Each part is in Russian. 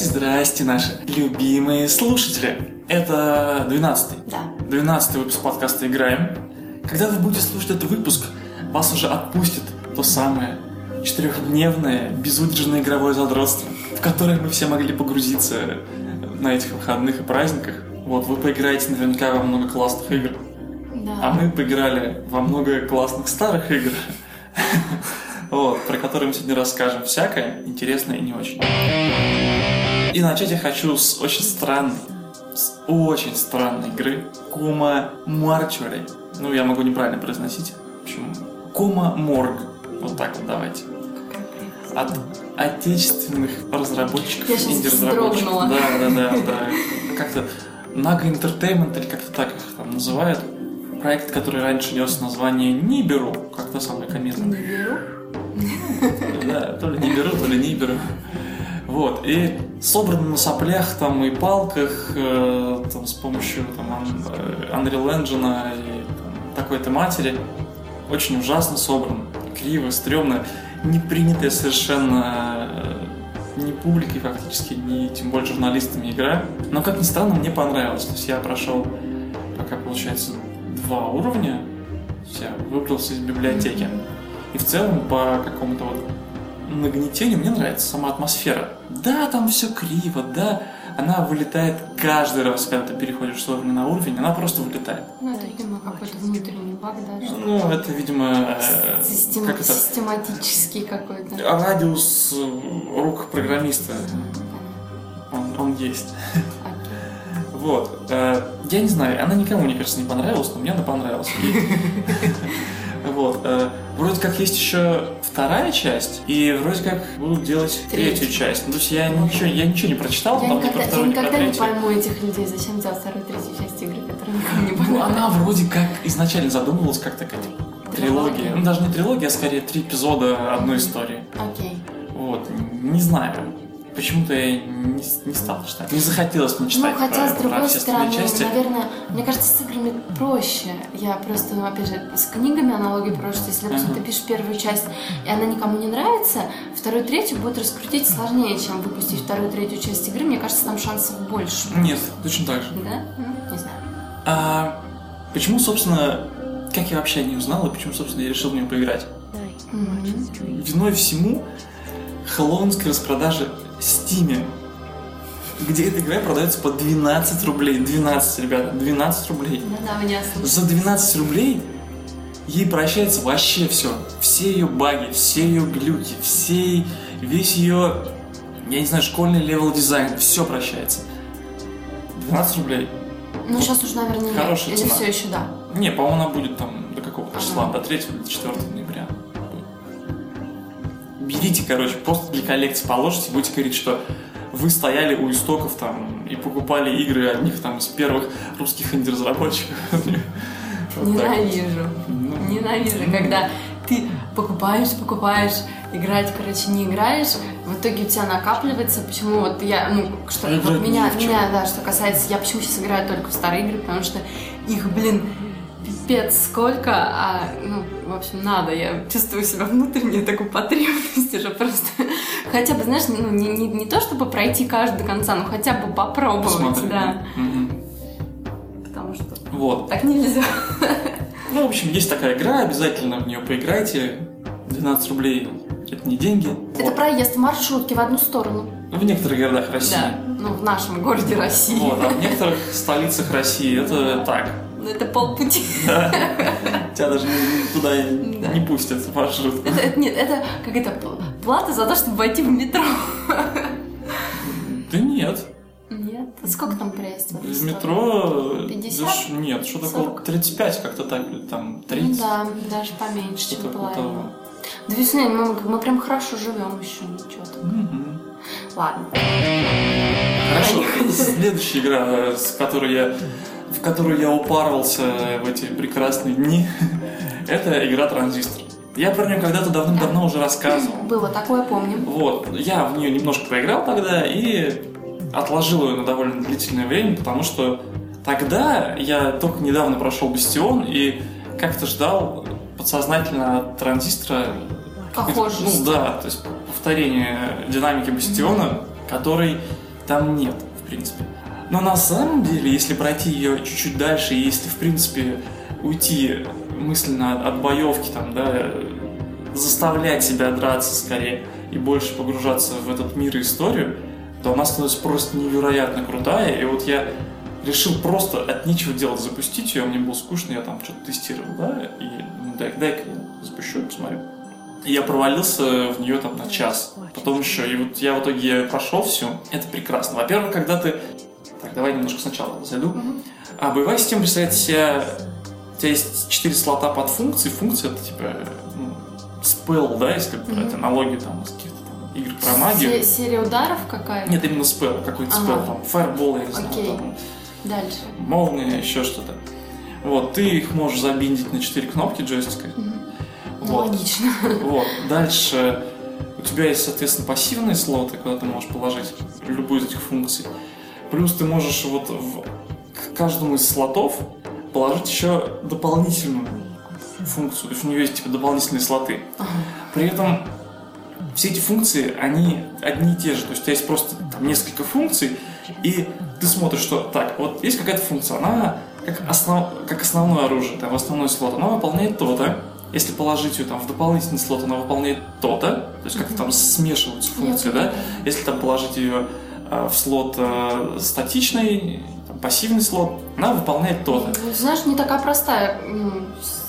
Здрасте, здрасте, наши любимые слушатели. Это 12-й. Да. 12 выпуск подкаста «Играем». Когда вы будете слушать этот выпуск, вас уже отпустит то самое четырехдневное безудержное игровое задротство, в которое мы все могли погрузиться на этих выходных и праздниках. Вот, вы поиграете наверняка во много классных игр. Да. А мы поиграли во много классных старых игр, вот, про которые мы сегодня расскажем всякое, интересное и не очень. И начать я хочу с очень странной, с очень странной игры Кома Марчури. Ну, я могу неправильно произносить. Почему? Кома Морг. Вот так вот давайте. От отечественных разработчиков, инди-разработчиков. Да, да, да, да. Как-то Naga Entertainment или как-то так их там называют. Проект, который раньше нес название Ниберу, как-то самое комедное. Не беру. Да, то ли не беру, то ли не беру. Вот, и собрано на соплях там и палках, э, там, с помощью там, э, Unreal Engine и такой-то матери. Очень ужасно собран, криво, стрёмно, не принятая совершенно э, ни публикой фактически, ни тем более журналистами игра. Но, как ни странно, мне понравилось. То есть я прошел пока, получается, два уровня, я выбрался из библиотеки. И в целом по какому-то вот нагнетению мне нравится сама атмосфера. Да, там все криво, да, она вылетает каждый раз, когда ты переходишь с уровня на уровень, она просто вылетает. Ну, это, видимо, какой-то внутренний баг, да? что- Ну, это, видимо, э, Система- как это, Систематический какой-то. радиус э, рук программиста, он, он есть. Вот. э, Я не знаю, она никому, мне кажется, не понравилась, но мне она понравилась. Вот. э, Вроде как есть еще вторая часть, и вроде как будут делать Третью. третью часть. Ну, то есть я ничего, я ничего не прочитал, Я там ни никогда, про я вторую, ни про никогда не третью. пойму этих людей, зачем делать вторую, третью часть игры, которая никому не Ну, понравилась. она вроде как изначально задумывалась как такая типа, трилогия. Трилогия. Ну, даже не трилогия, а скорее три эпизода одной истории. Окей. Вот. Не знаю. Почему-то я не, не стал читать. Не захотелось мне читать Ну, хотя, про- с про другой все стороны, части. наверное, мне кажется, с играми проще. Я просто, опять же, с книгами аналогии проще. Если, допустим, Ага. ты пишешь первую часть, и она никому не нравится, вторую, третью будет раскрутить сложнее, чем выпустить вторую, третью часть игры. Мне кажется, там шансов больше. Нет, точно так же. Да? Ну, не знаю. А почему, собственно, как я вообще не узнал, и почему, собственно, я решил в нее поиграть? Виной всему хэллоуинские распродажи в Steam е, где эта игра продается по 12 рублей. 12, ребята, 12 рублей. Да-да, меня слушают. За 12 рублей ей прощается вообще все. Все ее баги, все ее глюки, все, весь ее, я не знаю, школьный level design, все прощается. 12 рублей. Ну, сейчас уже, наверное. Хорошая Или цена. все еще да. Не, по-моему, она будет там до какого-то Ага. числа, до 3 или до 4 ноября. Берите, короче, просто для коллекции положите, будете говорить, что вы стояли у истоков там и покупали игры одних там из первых русских инди-разработчиков. Ненавижу. Ну, Ненавижу, когда ты покупаешь, покупаешь, играть, короче, не играешь, в итоге у тебя накапливается. Почему вот я, ну, что А вот меня, меня, да, что касается, я почему сейчас играю только в старые игры, потому что их, блин, пипец сколько, а, ну, в общем, надо. Я чувствую себя внутренне такой потребность уже просто. Хотя бы, знаешь, ну, не, не, не то, чтобы пройти каждый до конца, но хотя бы попробовать, Посмотреть. да. Мгм. Потому что Вот. так нельзя. Ну, в общем, есть такая игра, обязательно в нее поиграйте. 12 рублей это не деньги. Это Вот. проезд в маршрутке в одну сторону. В некоторых городах России. Да, ну, в нашем городе России. Вот, а в некоторых столицах России это так. Ну, это полпути. Тебя даже туда Да. не пустят в маршрут. Нет, это как это пл- плата за то, чтобы войти в метро. Да нет. Нет. Сколько там проезд в метро... 50? да ш- нет, что такое? 40? 35 как-то так, там 30. Ну да, даже поменьше, чем около половина. Да весны мы, мы прям хорошо живем еще, ничего так. Ладно. Хорошо, следующая игра, с которой я, в которую я упарывался в эти прекрасные дни, это игра Транзистор. Я про нее когда-то давным-давно уже рассказывал. Было такое, помним. Вот, я в нее немножко поиграл тогда и отложил ее на довольно длительное время, потому что тогда я только недавно прошел Бастион и как-то ждал подсознательно от транзистора Похожесть. Ну да, то есть повторение динамики Бастиона, который там нет, в принципе. Но на самом деле, если пройти ее чуть-чуть дальше, и если, в принципе, уйти мысленно от боевки, там, да, заставлять себя драться скорее и больше погружаться в этот мир и историю, то она становится просто невероятно крутая. И вот я решил просто от нечего делать запустить ее, мне было скучно, я там что-то тестировал, да, и ну, дай, дай-ка я запущу, посмотрю. И я провалился в нее там на час. Потом еще, и вот я в итоге прошел все. Это прекрасно. Во-первых, когда ты... Так, давай немножко сначала зайду. А боевая система представляет себя... У тебя есть четыре слота под функции. Функция это типа ну, да, если брать аналогии там из каких-то там игр про магию. Се- серия ударов какая-то? Нет, именно спел, какой-то Ага. спел, там, фаербол, я не знаю, Окей. там, Дальше. молния, еще что-то. Вот, ты их можешь забиндить на четыре кнопки джойстика. Ну, Вот. Логично. Вот. Дальше у тебя есть, соответственно, пассивные слоты, куда ты можешь положить любую из этих функций. Плюс ты можешь вот в- к каждому из слотов положить еще дополнительную функцию. То есть у нее есть типа дополнительные слоты. При этом все эти функции, они одни и те же. То есть у тебя есть просто там несколько функций, и ты смотришь, что так, вот есть какая-то функция, она как, основ, как основное оружие, там, основной слот, она выполняет то-то. Если положить ее там в дополнительный слот, она выполняет то-то. То есть как-то там смешиваются функции, да? Если там положить ее в слот э, статичный, там, пассивный слот, она выполняет то-то. Ну, Знаешь, не такая простая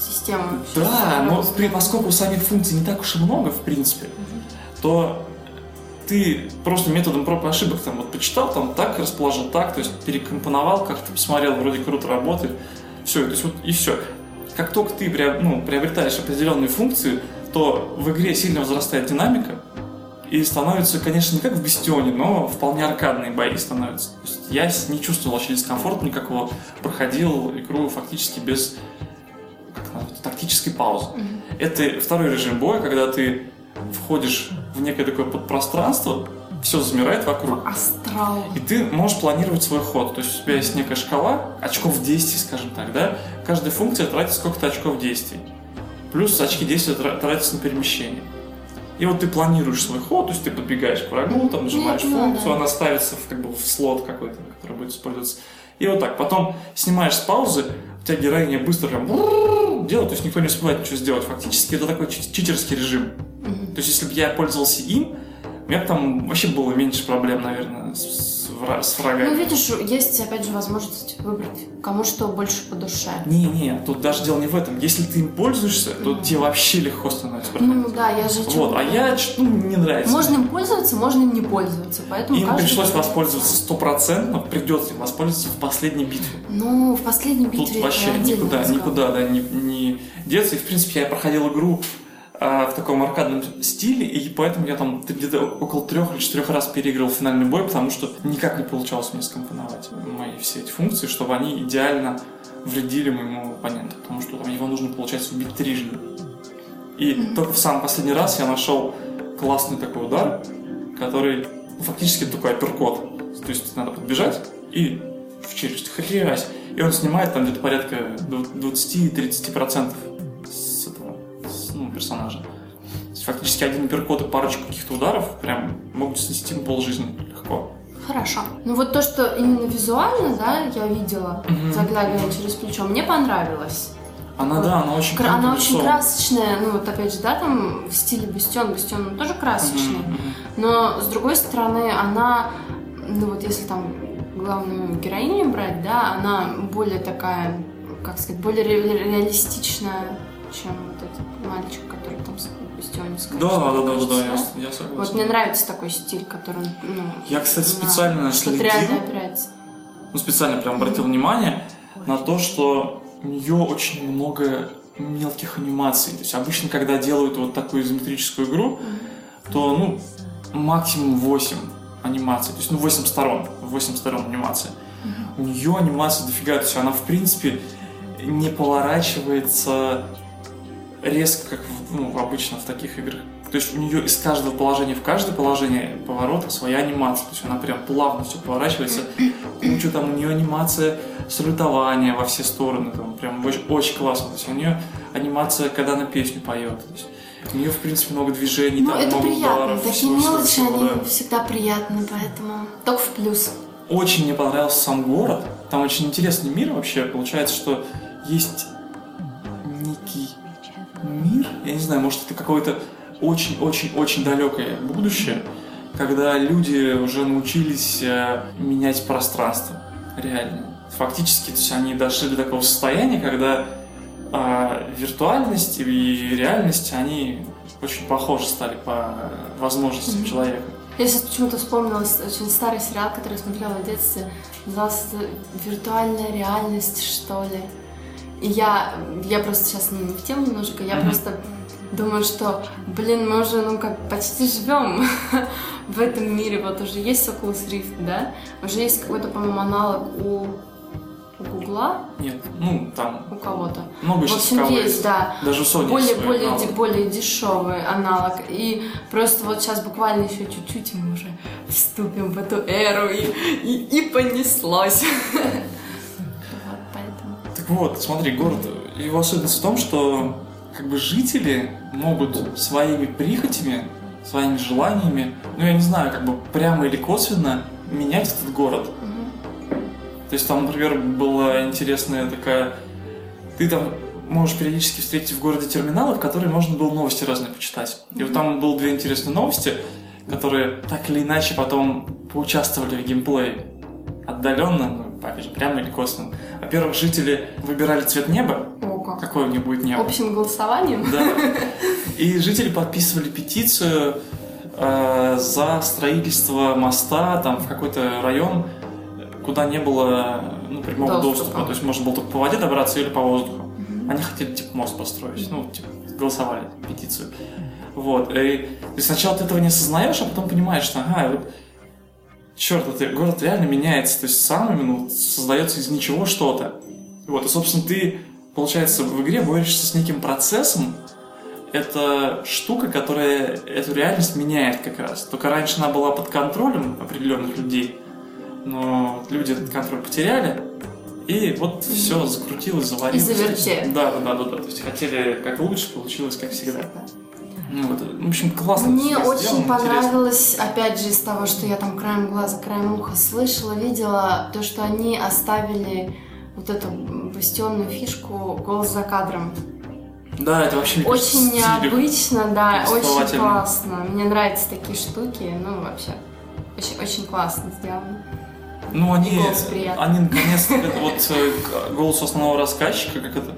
система. Да, но при, поскольку самих функций не так уж и много, в принципе, то ты просто методом проб и ошибок там вот почитал, там так расположил, так, то есть перекомпоновал, как-то посмотрел, вроде круто работает. Все, то есть вот и все. Как только ты ну, приобретаешь определенные функции, то в игре сильно возрастает динамика, и становится, конечно, не как в Бастионе, но вполне аркадные бои становятся. То есть я не чувствовал вообще дискомфорта никакого, проходил игру фактически без как назвать, тактической паузы. Это второй режим боя, когда ты входишь в некое такое подпространство, все замирает вокруг, Астрал. и ты можешь планировать свой ход. То есть у тебя есть некая шкала очков действий, скажем так, да? Каждая функция тратит сколько-то очков действий. Плюс очки действия тра- тратятся на перемещение. И вот ты планируешь свой ход, то есть ты подбегаешь к врагу, там нажимаешь да, функцию, да. она ставится в, как бы, в слот какой-то, который будет использоваться. И вот так. Потом снимаешь с паузы, у тебя героиня быстро прям делает, то есть никто не успевает ничего сделать. Фактически это такой чит- читерский режим. То есть если бы я пользовался им, у меня бы там вообще было меньше проблем, наверное, с, с вра- с Ну, врагами. видишь, есть, опять же, возможность выбрать, кому что больше по душе. Не-не, тут даже дело не в этом. Если ты им пользуешься, то тебе вообще легко становится. Ну, да, я же... Вот, а я ну, не нравится. Можно им пользоваться, можно им не пользоваться, поэтому Им пришлось воспользоваться стопроцентно, придется им воспользоваться в последней битве. Ну, в последней Тут битве вообще это отдельный никуда, никуда, да, не, не деться. И, в принципе, я проходил игру в таком аркадном стиле, и поэтому я там где-то около трех или четырех раз переиграл финальный бой, потому что никак не получалось мне скомпоновать мои все эти функции, чтобы они идеально вредили моему оппоненту, потому что там его нужно, получается, убить трижды. И только в самый последний раз я нашел классный такой удар, который фактически такой апперкот. То есть надо подбежать и в челюсть хрясь. И он снимает там где-то порядка 20-30% есть фактически один апперкот и парочку каких-то ударов прям могут снести на полжизни легко. Хорошо. Ну вот то, что именно визуально, да, я видела, заглядывая через плечо, мне понравилось. Она, Вот. да, она очень Кра- Она очень нарисована. красочная, ну вот опять же, да, там в стиле Бастион, Бастион он тоже красочный, Мгм, мгм. но с другой стороны, она, ну вот если там главную героиню брать, да, она более такая, как сказать, более ре- реалистичная, чем вот этот мальчик, который там скачет. Да, да, да, да, да, я, я согласен. Вот мне нравится такой стиль, который, ну... Я, кстати, специально следил. ну, специально прям обратил внимание на то, что у нее очень много мелких анимаций. То есть обычно, когда делают вот такую изометрическую игру, то, ну, максимум 8 анимаций. То есть, ну, 8 сторон. 8 сторон анимации. У нее анимация дофига. То есть она, в принципе, не поворачивается резко, как в- ну, обычно в таких играх. То есть у нее из каждого положения в каждое положение поворота своя анимация. То есть она прям плавно все поворачивается. Куча там у нее анимация салютования во все стороны. Там прям очень, очень классно. То есть у нее анимация, когда она песню поет. То есть У нее, в принципе, много движений, Ну, там это много приятно. ударов, Такие всего, мелочи, всего, они да. всегда приятны, поэтому только в плюс. Очень мне понравился сам город. Там очень интересный мир вообще. Получается, что есть мир, я не знаю, может это какое-то очень-очень-очень далекое будущее, когда люди уже научились э, менять пространство. Реально. Фактически, то есть они дошли до такого состояния, когда а, виртуальность и реальность, они очень похожи стали по возможностям Мгм. человека. Я сейчас почему-то вспомнила очень старый сериал, который я смотрела в детстве. Назывался «Виртуальная реальность», что ли. И я, я просто сейчас не в тему немножко, я Мгм. просто думаю, что, блин, мы уже, ну, как почти живем в этом мире. Вот уже есть Oculus Rift, да? Уже есть какой-то, по-моему, аналог у, Гугла, Нет, ну там у кого-то. много В общем, есть, да. Даже Sony более, более, аналог. де- более дешевый аналог. И просто вот сейчас буквально еще чуть-чуть и мы уже вступим в эту эру и, и, и понеслось. Вот, смотри, город, его особенность в том, что как бы жители могут своими прихотями, своими желаниями, ну я не знаю, как бы прямо или косвенно менять этот город. Мгм. То есть там, например, была интересная такая... Ты там можешь периодически встретить в городе терминалы, в которые можно было новости разные почитать. И вот там было две интересные новости, которые так или иначе потом поучаствовали в геймплее. Отдаленно, ну, опять же, прямо или косвенно. Во-первых, жители выбирали цвет неба, О, как. какое у них будет небо. Общим голосованием. Да. И жители подписывали петицию э, за строительство моста там в какой-то район, куда не было ну, прямого Доступа. доступа. То есть можно было только по воде добраться или по воздуху. Они хотели типа мост построить. Ну, типа, голосовали петицию. Вот. И ты сначала ты этого не осознаешь, а потом понимаешь, что ага, вот черт, это город реально меняется. То есть сам именно вот создается из ничего что-то. Вот, и, собственно, ты, получается, в игре борешься с неким процессом, это штука, которая эту реальность меняет как раз. Только раньше она была под контролем определенных людей, но люди этот контроль потеряли, и вот все закрутилось, заварилось. И завертели. Да, да, да, да, да. То есть хотели как лучше, получилось как всегда. Ну, вот, в общем, классно. Мне очень сделано, интересно. понравилось, опять же, из того, что я там краем глаза, краем уха слышала, видела, то, что они оставили вот эту бастионную фишку «Голос за кадром». Да, это вообще, кажется, Очень их. необычно, да, очень классно. Мне нравятся такие штуки, ну, вообще, очень, очень классно сделано. Ну, они, они наконец-то, вот э, голос основного рассказчика, как это,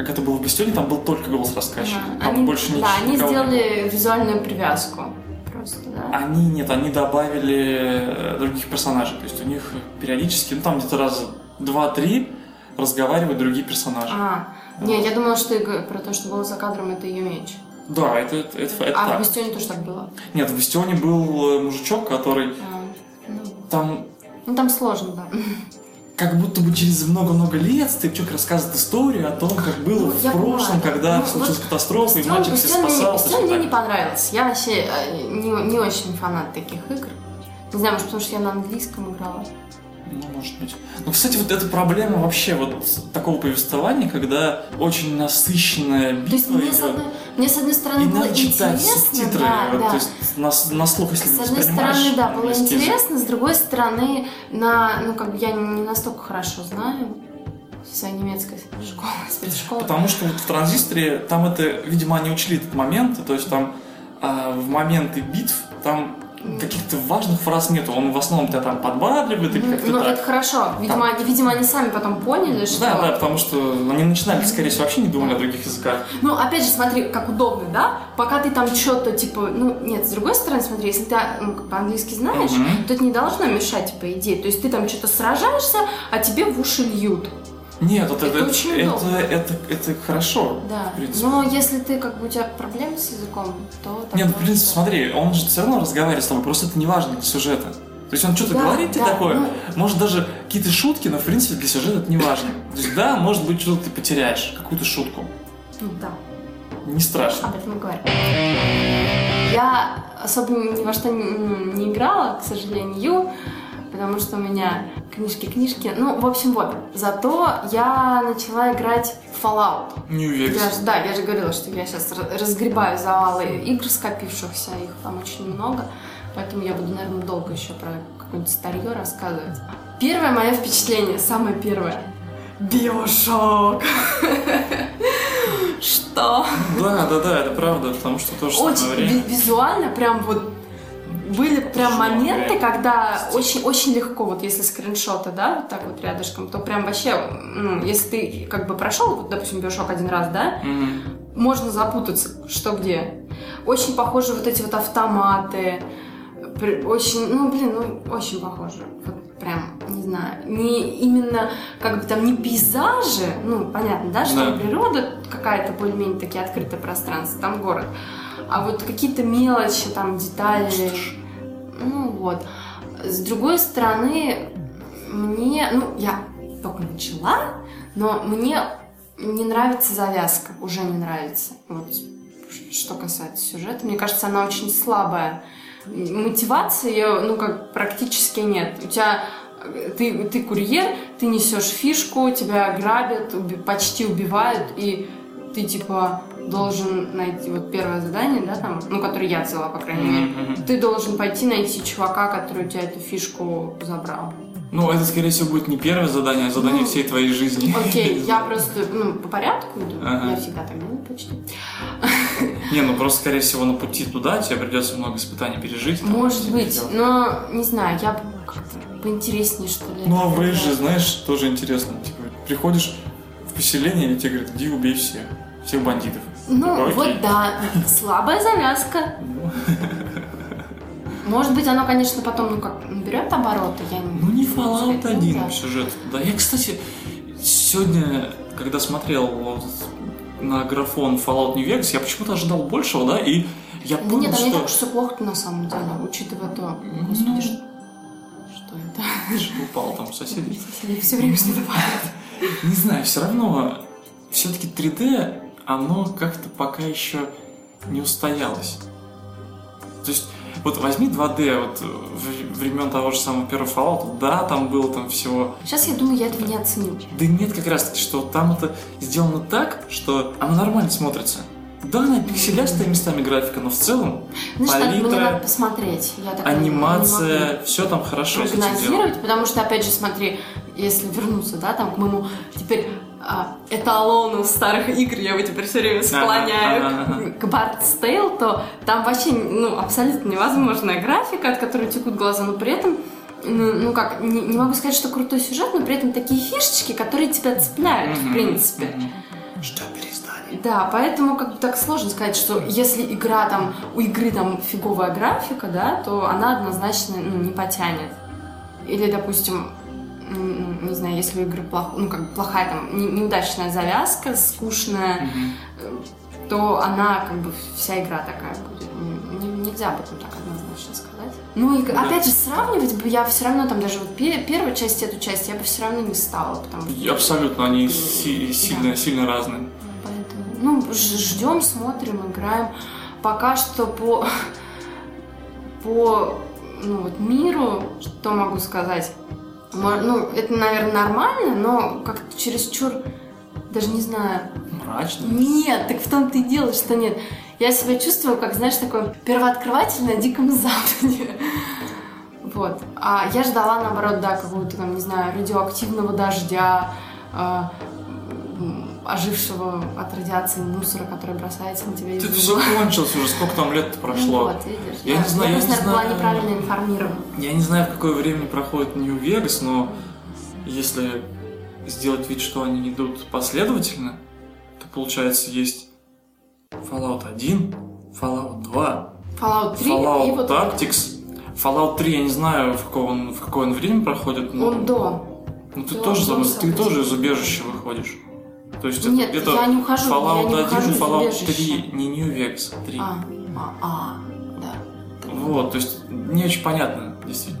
как это было в Бастионе, там был только голос рассказчика. Ага. Там Они- больше ничего. Да, они было. сделали визуальную привязку просто, да. Они, нет, они добавили э, других персонажей. То есть у них периодически, ну там где-то раз два-три разговаривают другие персонажи. А, не, я думала, что про то, что голос за кадром это ее меч. Да, это, это, это, это а в так. Бастионе тоже так было. Нет, в Бастионе был э, мужичок, который А, ну, там ну, там сложно, да. Как будто бы через много-много лет Степчук рассказывает историю о том, как было Ну, в прошлом, понимаю. когда Ну, случилась вот катастрофа, и мальчик все мне- спасался. Всё мне не так. понравился. Я вообще э, не, не очень фанат таких игр. Не знаю, может, потому что я на английском играла. Ну, может быть. Ну, кстати, вот эта проблема вообще вот такого повествования, когда очень насыщенная То есть битва мне, с идет, одной, мне с одной стороны и было надо читать интересно, субтитры, да, вот, да. то есть на, на слух, если С одной стороны, да, было интересно, с другой стороны, на, ну, как бы я не настолько хорошо знаю своей немецкой школы, спецшколы. Потому что вот в транзисторе там это, видимо, они учли этот момент, то есть там а, в моменты битв там каких-то важных фраз нету, он в основном тебя там подбадривает или как-то Ну, так. это хорошо. Видимо, они, видимо, они сами потом поняли, что... Да, да, потому что они начинали, скорее всего, вообще не думали о других языках. Ну, опять же, смотри, как удобно, да? Пока ты там что-то, типа, ну, нет, с другой стороны, смотри, если ты ну, как бы английский знаешь, Мгм. то это не должно мешать, по идее. То есть ты там что-то сражаешься, а тебе в уши льют. Нет, это, Это это, очень это, удобно. это, это хорошо, Да. в принципе. Но если ты, как бы, у тебя проблемы с языком, то... Нет, ну, в принципе, смотри, он же все равно разговаривает с тобой, просто это не важно для сюжета. То есть он что-то Да, говорит тебе да, такое, ну- может даже какие-то шутки, но в принципе для сюжета это не важно. То есть да, может быть, что-то ты потеряешь, какую-то шутку. Ну, да. Не страшно. Об этом и говорю. Я особо ни во что не, не играла, к сожалению, потому что у меня, к книжки, книжки. Ну, в общем, вот. Зато я начала играть в Fallout. Я же, да, я же говорила, что я сейчас разгребаю завалы игр скопившихся, их там очень много. Поэтому я буду, наверное, долго еще про какое-нибудь старье рассказывать. Первое мое впечатление, самое первое. Биошок! Что? Да, да, да, это правда, потому что то же самое Очень визуально прям вот были прям моменты, когда очень, очень легко, вот если скриншоты, да, вот так вот рядышком, то прям вообще, ну, если ты как бы прошел, вот, допустим, Биошок один раз, да, Мгм. можно запутаться, что где. Очень похожи вот эти вот автоматы. Очень, ну, блин, ну, очень похожи. Вот прям, не знаю, не именно, как бы там, не пейзажи, ну, понятно, да, что Да. природа какая-то более-менее такие открытое пространство, там город. А вот какие-то мелочи, там, детали, ну, вот. С другой стороны, мне, ну, я только начала, но мне не нравится завязка, уже не нравится. Вот что касается сюжета, мне кажется, она очень слабая. Мотивации ее, ну, как практически нет. У тебя ты, ты курьер, ты несешь фишку, тебя грабят, уби- почти убивают, и ты типа должен найти вот первое задание, да, там, ну, которое я взяла, по крайней мере. Мгм. Ты должен пойти найти чувака, который у тебя эту фишку забрал. Ну, это, скорее всего, будет не первое задание, а задание Ну, всей твоей жизни. Окей, я просто, ну, по порядку иду. Ага. Я всегда так делаю почти. Не, ну просто, скорее всего, на пути туда тебе придется много испытаний пережить. там, Может быть, дела. но не знаю, я бы как-то поинтереснее, что ли. Ну, а в это Рейже, играла. знаешь, тоже интересно. Типа, приходишь в поселение, и тебе говорят, иди убей всех. Всех бандитов. Ну, Окей. вот да, слабая завязка. Ну, Может быть, оно, конечно, потом, ну, как, наберет обороты, я не... Ну, не Fallout сказать, ну, 1 да. сюжет. Да, я, кстати, сегодня, когда смотрел вот на графон Fallout New Vegas, я почему-то ожидал большего, да, и я Да понял, нет, там не что... так все плохо на самом деле, учитывая то, Ну. господи, что, что это? Что упал там соседи. Соседи все время что-то падает. Не знаю, все равно, все-таки 3D, оно как-то пока еще не устоялось. То есть, вот возьми 2D вот в- времен того же самого первого Fallout, да, там было там всего Сейчас я думаю, я этого не оценю. Да нет, как раз таки, что там это сделано так, что оно нормально смотрится. Да, она пикселястая местами графика, но в целом Знаешь, надо, мне палитра, надо посмотреть. Я так не- не анимация, все там хорошо прогнозировать, потому что, опять же, смотри, если вернуться, да, там, к моему теперь а, эталону старых игр, я его теперь все время склоняю Ага, ага, к Bard's Tale, то там вообще, ну, абсолютно невозможная графика, от которой текут глаза, но при этом ну, ну как, не, не могу сказать, что крутой сюжет, но при этом такие фишечки, которые тебя цепляют, в принципе. мгм. Что перестали? Да, поэтому как бы так сложно сказать, что если игра там, у игры там фиговая графика, да, то она однозначно ну, не потянет. Или, допустим, не знаю, если у игры плох, ну, как бы плохая там не- неудачная завязка, скучная, Мгм. то она как бы вся игра такая будет. Н- н- Нельзя об этом так однозначно сказать. Ну и Да. опять же сравнивать бы я все равно там даже вот пе- первую часть и эту часть я бы все равно не стала, потому что И Абсолютно, они си- сильно, сильно разные. Поэтому, ну, ждем, смотрим, играем. Пока что по, по ну, вот, миру, что могу сказать, ну, это, наверное, нормально, но как-то чересчур, даже не знаю. Мрачно. Нет, так в том-то и дело, что нет. Я себя чувствую, как, знаешь, такой первооткрыватель на Диком Западе. Вот. А я ждала, наоборот, да, какого-то там, не знаю, радиоактивного дождя, м, ожившего от радиации мусора, который бросается на тебя Это все угла. кончилось уже, сколько там лет Ну прошло. вот, видишь. Я да. не знаю, я просто, не наверное, была знаю. неправильно информирована. Я не знаю, в какое время проходит Нью-Вегас, но если сделать вид, что они идут последовательно, то получается есть Fallout 1, Fallout 2, Fallout 3 и Fallout вот Tactics. Fallout 3 я не знаю, в какое он, в какое он время проходит, но он до. ну, ты, до- тоже, до ты событий. тоже из убежища выходишь. То есть это Нет, где-то я не ухожу, Fallout я не 1, ухожу Fallout убежища. 3, не Нью-Вегас, 3. А, а, а, да. Вот, то есть не очень понятно, действительно.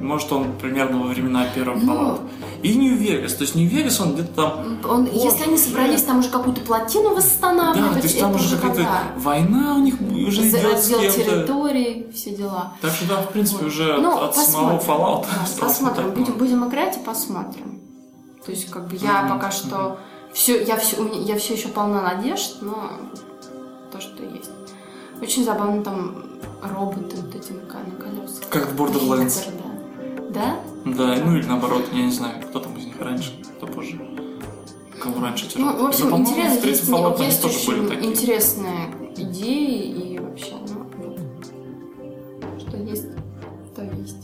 Может, он примерно во времена первого Ну, Fallout. и Нью-Вегас. То есть Нью-Вегас, он где-то там... Он, если они собрались там уже какую-то плотину восстанавливать, Да, то есть там это уже какая-то война у них уже За- идет Раздел территории, все дела. Так что там, в принципе, уже Ну, от, от самого посмотрим. Fallout Да, посмотрим. Будем, будем играть и посмотрим. То есть, как бы я Мгм, пока что все, я все, я все еще полна надежд, но то, что есть. Очень забавно там роботы вот эти на, ко- на колесах. Как в Borderlands. Виктор, да. Да? Да, ну или наоборот, я не знаю, кто там из них раньше, кто позже. Кому раньше эти Ну, в общем, в интересно, третьем есть, Fallout они есть тоже были такие. интересные идеи и вообще, ну, вот. что есть, то есть.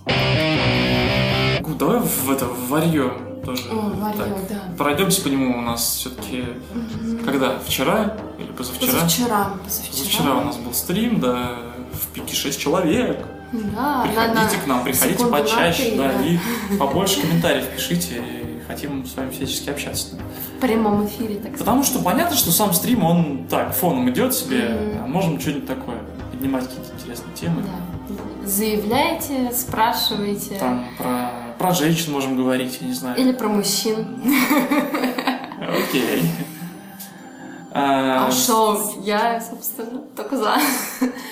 Давай в это, в Варьё тоже. О, Варьё, Так, да. Пройдемся по нему у нас все-таки когда? Вчера или позавчера? Позавчера, позавчера. Позавчера у нас был стрим, да, в пике 6 человек. Да, Приходите на к нам, приходите на почаще, да, и побольше комментариев пишите. и Хотим с вами всячески общаться. В прямом эфире, так сказать. Потому что понятно, что сам стрим, он так, фоном идет себе, Мгм. а можем что-нибудь такое, поднимать какие-то интересные темы. Да. Заявляйте, спрашивайте. Там про, про женщин можем говорить, я не знаю. Или про мужчин. Окей. А, что? Я, собственно, только за.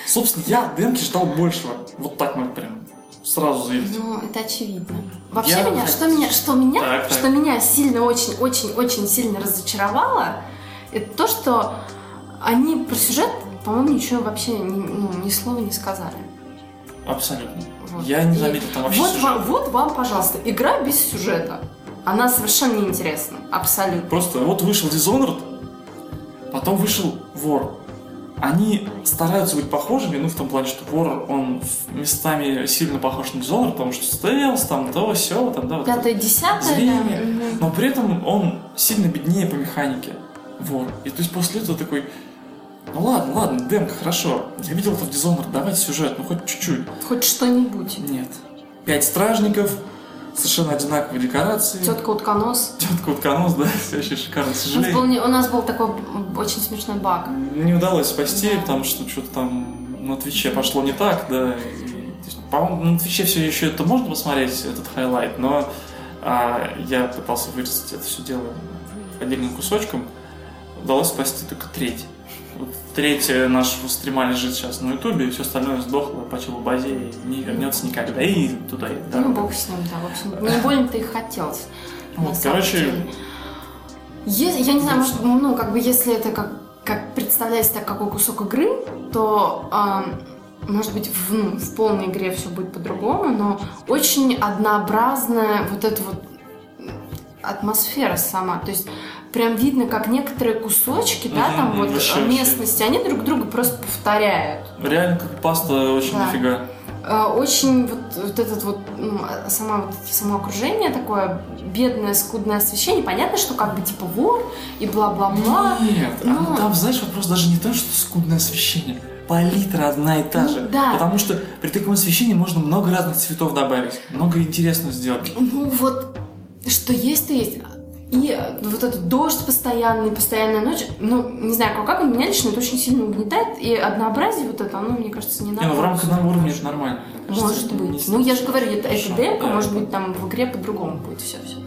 Собственно, я демки ждал большего. Вот так мы прям сразу заявить. Ну, это очевидно. Вообще Я- меня, что меня, что меня, Так, так. что меня сильно, очень, очень, очень сильно разочаровало, это то, что они про сюжет, по-моему, ничего вообще ни, ну, ни слова не сказали. Абсолютно. Вот. Я не заметил там вообще вот сюжет. вам, вот вам, пожалуйста, игра без сюжета. Она совершенно неинтересна. Абсолютно. Просто вот вышел Dishonored, потом вышел War. Они стараются быть похожими, ну, в том плане, что War, он местами сильно похож на Dishonored, потому что стелс, там, то, все, там, да, вот Пятое, десятое. да. зрение. Но при этом он сильно беднее по механике. War. И то есть после этого такой, ну ладно, ладно, демка, хорошо. Я видел это в Dishonored, давайте сюжет, ну хоть чуть-чуть. Хоть что-нибудь. Нет. Пять стражников, совершенно одинаковые декорации. Тетка утконос. Тетка утконос, да, все очень шикарно, к У нас, был, сожалению. у нас был такой очень смешной баг. Не удалось спасти, Да. потому что что-то там на Twitch е пошло не так, да. По-моему, на Twitch е все еще это можно посмотреть, этот highlight, но а, я пытался вырезать это все дело отдельным кусочком. Удалось спасти только треть. Треть нашего стрима лежит сейчас на Ютубе, и все остальное сдохло, почило в базе и не вернется никогда. И туда, и Ну, туда. бог с ним, да, в общем, не больно-то и хотелось. Вот, короче, деле. Е- я не знаю, может, ну, как бы, если это как, как представляется так какой кусок игры, то, а, может быть, в, ну, в полной игре все будет по-другому, но очень однообразная вот эта вот атмосфера сама. То есть прям видно, как некоторые кусочки, да, там вот вообще. местности, они друг друга просто повторяют. Реально как паста очень Да. нифига. Э, Очень вот, вот этот вот, ну, а- сама, вот, само окружение такое бедное, скудное освещение. Понятно, что как бы типа вор и бла-бла-бла. Нет, а Ну. там, знаешь, вопрос даже не то, что скудное освещение. Палитра одна и та Ну, же. да. Потому что при таком освещении можно много разных цветов добавить. Много интересного сделать. Ну вот, что есть, то есть. И вот этот дождь постоянный, постоянная ночь, ну, не знаю, как, он меня лично это очень сильно угнетает, и однообразие вот это, оно, мне кажется, не Не, надо. ну в рамках одного уровня это нормально. кажется, Может быть. не- Ну, я же говорю, это, это демка, да. может быть, там в игре по-другому будет все все-таки.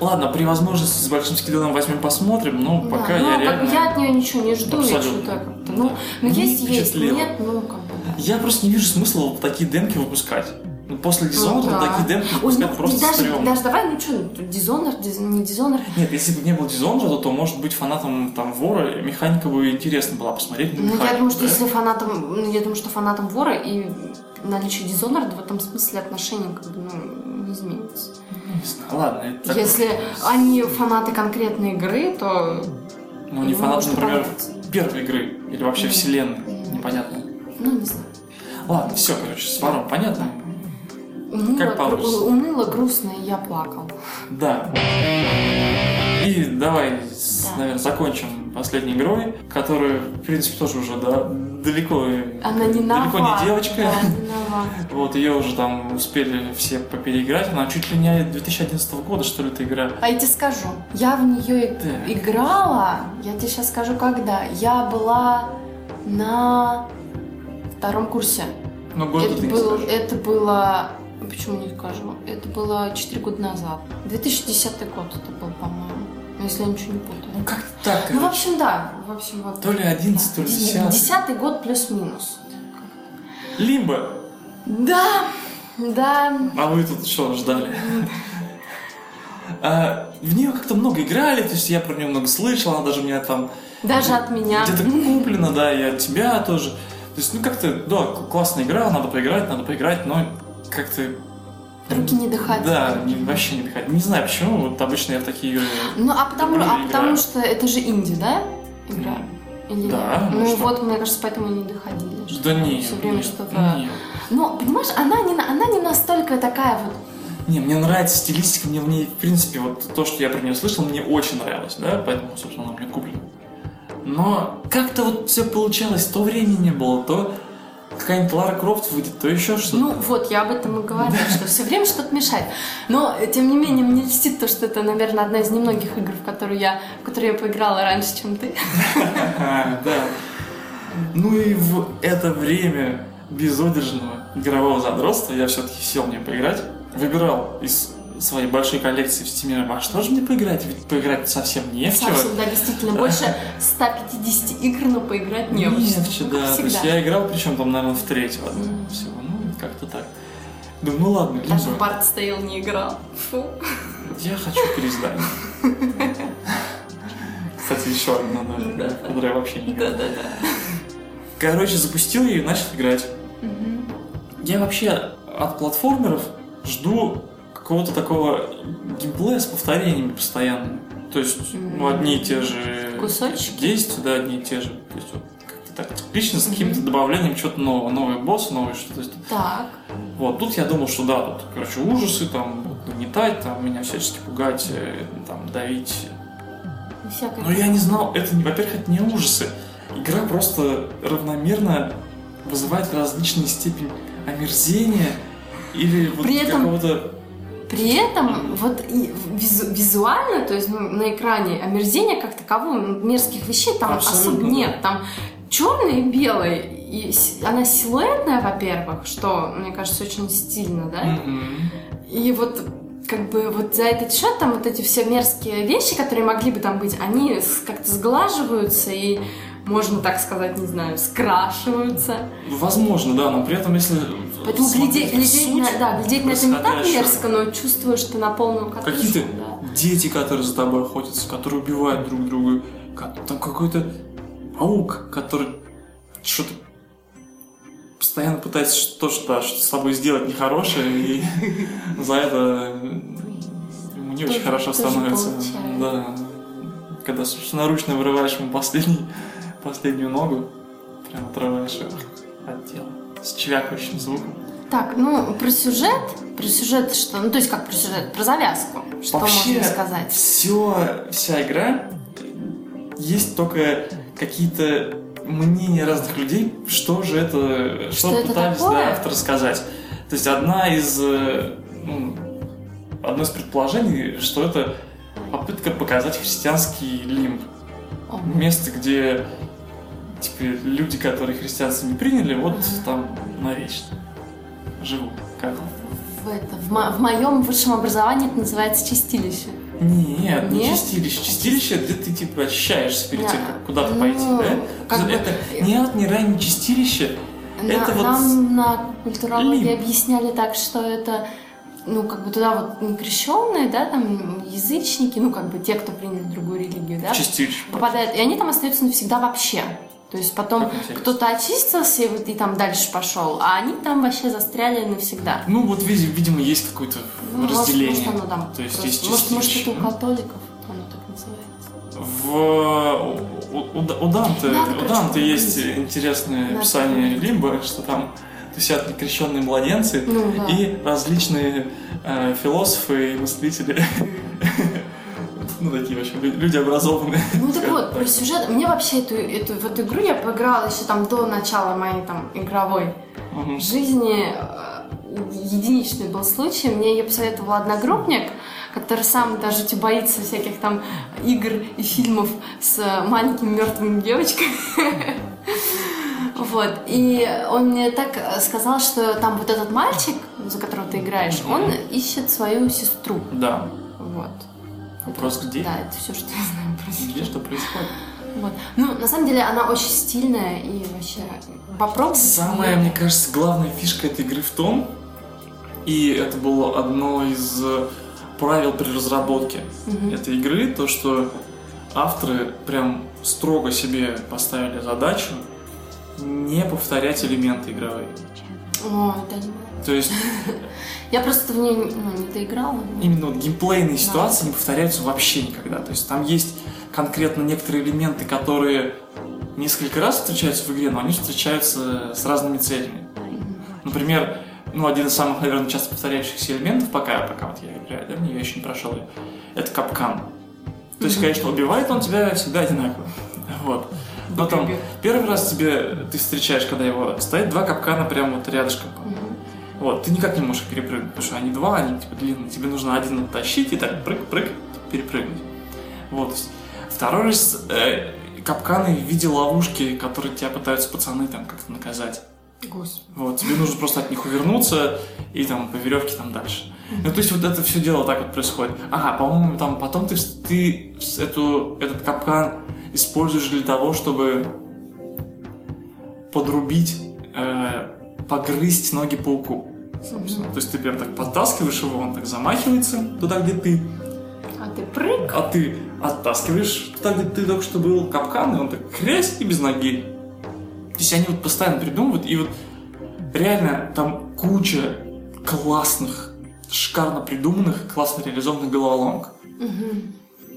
Ладно, при возможности с большим скидоном возьмем, посмотрим, но пока ну, я реально... я от нее ничего не жду, Абсолютно. что-то как-то. Ну, Да. ну Не есть, есть, нет, ну, как бы, да. Я просто не вижу смысла вот такие демки выпускать. Ну, после Dishonored Ну, да. такие демки Ой, выпускать ну, просто даже, стрёмно. даже давай, ну что, дизонер, не дизонер. Нет, если бы не было Dishonored, то, может быть, фанатам там вора механика бы интересно была посмотреть на Ну, я думаю, что да? если фанатам, ну, я думаю, что фанатам вора и наличие дизонора в этом смысле отношения как бы, ну, не изменится. Ну, не знаю, ладно. Это. Если они фанаты конкретной игры, то, Ну, не Ну, фанат, может, например, понравится. первой игры или вообще Мгм. вселенной. Непонятно. ну, не знаю. Ладно, все, короче, с вором понятно. Уныло, Как получится. уныло, грустно, и я плакал. Да. И давай, Да. наверное, закончим последней игрой, которая, в принципе, тоже уже да, далеко, Она не нова. далеко не девочка. Да, не нова. Вот ее уже там успели все попереиграть. Она чуть ли не 2011 года, что ли, эта игра. А я тебе скажу, я в нее Так. играла, я тебе сейчас скажу, когда. Я была на втором курсе. Но год это, был- это было Почему не скажу? Это было 4 года назад. 2010 год это был, по-моему. Ну, Если я ничего не путаю. Ну, как так? Ну, в общем, да. В общем, вот. То ли 11, то ли 10. Десятый год плюс-минус. Либо. Да, да. А вы тут что ждали? А, в нее как-то много играли, то есть я про нее много слышал, она даже меня там Даже от меня. где-то куплена, да, и от тебя тоже. То есть, ну как-то, да, классная игра, надо поиграть, надо поиграть, но как-то... Руки не доходят. Да, не- вообще не доходит. Не знаю почему, вот обычно я в такие игры... Ну, а потому, а потому что это же инди, да? Игра? Или Да, ну Ну, вот, мне кажется, поэтому и не доходили. что Да нет, Все время что-то... Но, понимаешь, она не, на- она не настолько такая вот... Не, мне нравится стилистика, мне в ней, в принципе, вот то, что я про нее слышал, мне очень нравилось, да, поэтому, собственно, она меня куплена. Но как-то вот все получалось, то времени не было, то какая-нибудь Лара Крофт выйдет, то еще что-то. Ну, вот, я об этом и говорю, что все время что-то мешает. Но, тем не менее, мне льстит то, что это, наверное, одна из немногих игр, в которую я, в которую я поиграла раньше, чем ты. Да. Ну и в это время безудержного игрового задротства я все-таки сел мне поиграть. Выбирал из своей большой коллекции в Steam, а что же мне поиграть? Ведь поиграть совсем не в чего. Совсем, да, действительно, больше 150 игр, но поиграть не во в чё, Ну, да. То есть я играл, причем там, наверное, в третьего всего. Ну, как-то так. Думаю, ну ладно, Даже в Барт стоял не играл. Фу. я хочу переиздание. Кстати, еще одна, да, в которой я вообще не играл. Да-да-да. Короче, запустил ее и начал играть. Я вообще от платформеров жду какого-то такого геймплея с повторениями постоянно. То есть, ну, одни и те же Кусочки? действия, да, одни и те же. То есть, вот, как-то так циклично, с каким-то добавлением чего-то нового. Новый босс, новый что-то. Так. Вот, тут я думал, что да, тут, короче, ужасы, там, нагнетать, там, меня всячески пугать, э, там, давить. Всякое. Но я не знал, это, не, во-первых, это не ужасы. Игра просто равномерно вызывает различные степень омерзения или вот При этом- какого-то... При этом вот визу- визуально, то есть ну, на экране омерзения как такового, ну, мерзких вещей там Абсолютно, особо нет. Там черный и белый. И она силуэтная, во-первых, что, мне кажется, очень стильно, да? И вот как бы вот за этот счет там вот эти все мерзкие вещи, которые могли бы там быть, они как-то сглаживаются и можно так сказать, не знаю, скрашиваются. Возможно, да, но при этом, если Поэтому смотреть глядеть, глядеть, суть на, да, глядеть на это не так мерзко, но чувствуешь, что на полном катушке. Какие-то да. дети, которые за тобой охотятся, которые убивают друг друга, там какой-то паук, который что-то постоянно пытается что что что с тобой сделать нехорошее, и за это ему не очень хорошо становится. Да. Когда собственноручно вырываешь ему последний, последнюю ногу, прям отрываешь ее от тела с чвякающим звуком. Так, ну, про сюжет, про сюжет что? Ну, то есть как про сюжет? Про завязку. Что Вообще, можно сказать? Все, вся игра есть только какие-то мнения разных людей, что же это, что, Что это пытались такое? да, авторы сказать. То есть одна из, э, ну, одно из предположений, что это попытка показать христианский лимб. Место, где типа, люди, которые христианство не приняли, вот там навечно живут. Как? в, это, в, мо- в моем высшем образовании это называется чистилище. Нет, не Нет? чистилище. Чистилище, где ты типа очищаешься перед тем, Да. как куда-то Ну, пойти, да? как бы- это ад, ни рай, ни чистилище. На- Это вот нам на культурологии лимб. объясняли так, что это ну, как бы туда вот некрещенные, да, там, язычники, ну, как бы те, кто приняли другую религию, да, чистилище. попадают, и они там остаются навсегда вообще. То есть потом кто-то очистился и, вот, и там дальше пошел, а они там вообще застряли навсегда. Ну вот, види- видимо, есть какое-то Ну, разделение. Может, оно там То есть просто- есть может, может, это у католиков оно так называется. В, у, у- у Данте, Надо, у Данте есть погуглить. интересное Надо описание. Лимба, что там тусят некрещенные младенцы Ну, да. и различные э, философы и мыслители. Ну, такие, в общем, лю- люди образованные. Ну так вот, про сюжет. Мне вообще эту, эту, в эту игру я поиграла еще там до начала моей там игровой. В жизни э, единичный был случай. Мне ее посоветовал одногруппник, который сам даже типа, боится всяких там игр и фильмов с маленькими мертвыми девочками. Вот. И он мне так э, сказал, что там вот этот мальчик, за которого ты играешь, он ищет свою сестру. Да. Вот. Вопрос где? Да, это все, что я знаю про Где сюжет. что происходит? Вот. Ну, на самом деле, она очень стильная и вообще попробуй. Самая, мне кажется, главная фишка этой игры в том, и это было одно из э, правил при разработке Мгм. этой игры, то, что авторы прям строго себе поставили задачу не повторять элементы игровые. О, да. То есть Я просто в ней ну, не доиграла. но- именно вот геймплейные ситуации не повторяются вообще никогда. То есть там есть конкретно некоторые элементы, которые несколько раз встречаются в игре, но они встречаются с разными целями. Например, ну, один из самых, наверное, часто повторяющихся элементов, пока, пока вот я играю, да, мне я еще не прошел ее, это капкан. То есть, конечно, убивает он тебя всегда одинаково. Вот. Но там первый раз тебе ты встречаешь, когда его стоит два капкана прямо вот рядышком. Мгм. Вот, ты никак не можешь перепрыгнуть, потому что они два, они типа длинные. Тебе нужно один оттащить и так прыг-прыг перепрыгнуть. Вот. Второй раз э, капканы в виде ловушки, которые тебя пытаются пацаны там как-то наказать. Господи. Вот, тебе нужно просто от них увернуться и там по веревке там дальше. Ну, то есть вот это все дело так вот происходит. Ага, по-моему, там потом ты, ты эту, этот капкан используешь для того, чтобы подрубить, э, погрызть ноги пауку. Собственно. То есть ты прям так подтаскиваешь его, он так замахивается туда, где ты, А ты прыг? а ты оттаскиваешь туда, где ты только что был, капкан, и он так хрясь и без ноги. То есть они вот постоянно придумывают, и вот реально там куча классных, шикарно придуманных, классно реализованных головоломок. Мгм.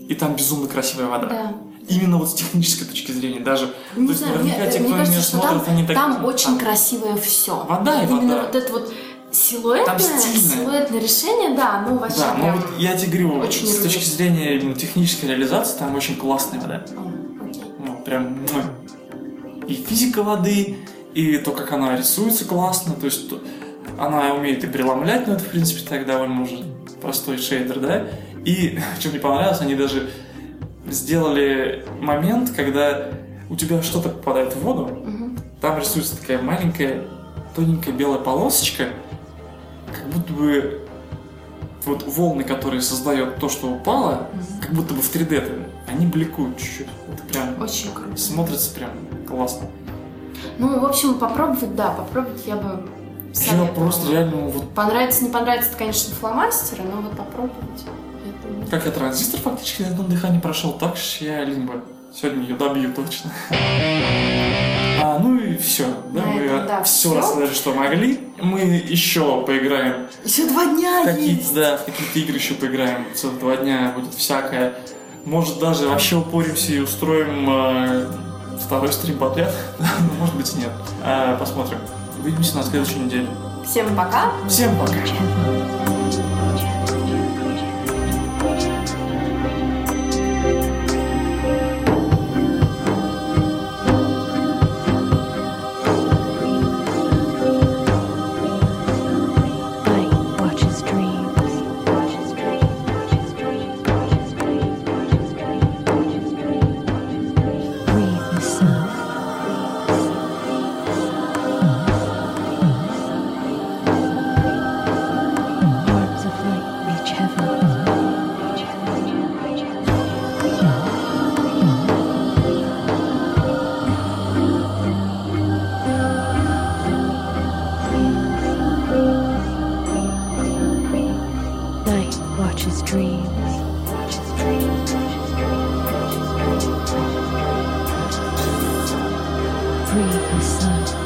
И там безумно красивая вода. Да. Именно вот с технической точки зрения, даже... Не то есть знаю, наверняка мне, те, мне кто кажется, меня смотрит, там, они так... там очень там- красивое все. Вода и Именно вода. вот это вот силуэтное, Там стильное. силуэтное решение, да, ну вообще Да, ну вот я тебе говорю, очень с точки зрения именно технической реализации, там очень классная вода. О, окей. Ну, прям муа. и физика воды, и то, как она рисуется классно, то есть то- она умеет и преломлять, но это, в принципе, так довольно уже простой шейдер, да. И, что мне понравилось, они даже сделали момент, когда у тебя что-то попадает в воду, Мгм. там рисуется такая маленькая, тоненькая белая полосочка, как будто бы вот волны, которые создает то, что упало, как будто бы в 3D, -то, они бликуют чуть-чуть. Это прям Очень круто. смотрится прям классно. Ну, в общем, попробовать, да, попробовать я бы Я просто реально вот Понравится, не понравится, это, конечно, фломастеры, но вот попробовать. думаю. как я транзистор фактически на одном дыхании прошел, так что я либо сегодня ее добью точно. А, ну и все. Да, На мы этом, да, все всё. рассказали, что могли. Мы еще поиграем Еще два дня какие-то, есть. да, в какие-то игры еще поиграем. Целых два дня будет всякое. Может даже вообще упоримся и устроим э, второй стрим подряд. Ну, Может быть нет. А, посмотрим. Увидимся на следующей неделе. Всем пока. Всем пока. Watches dreams. Dreams. Breathe the sun.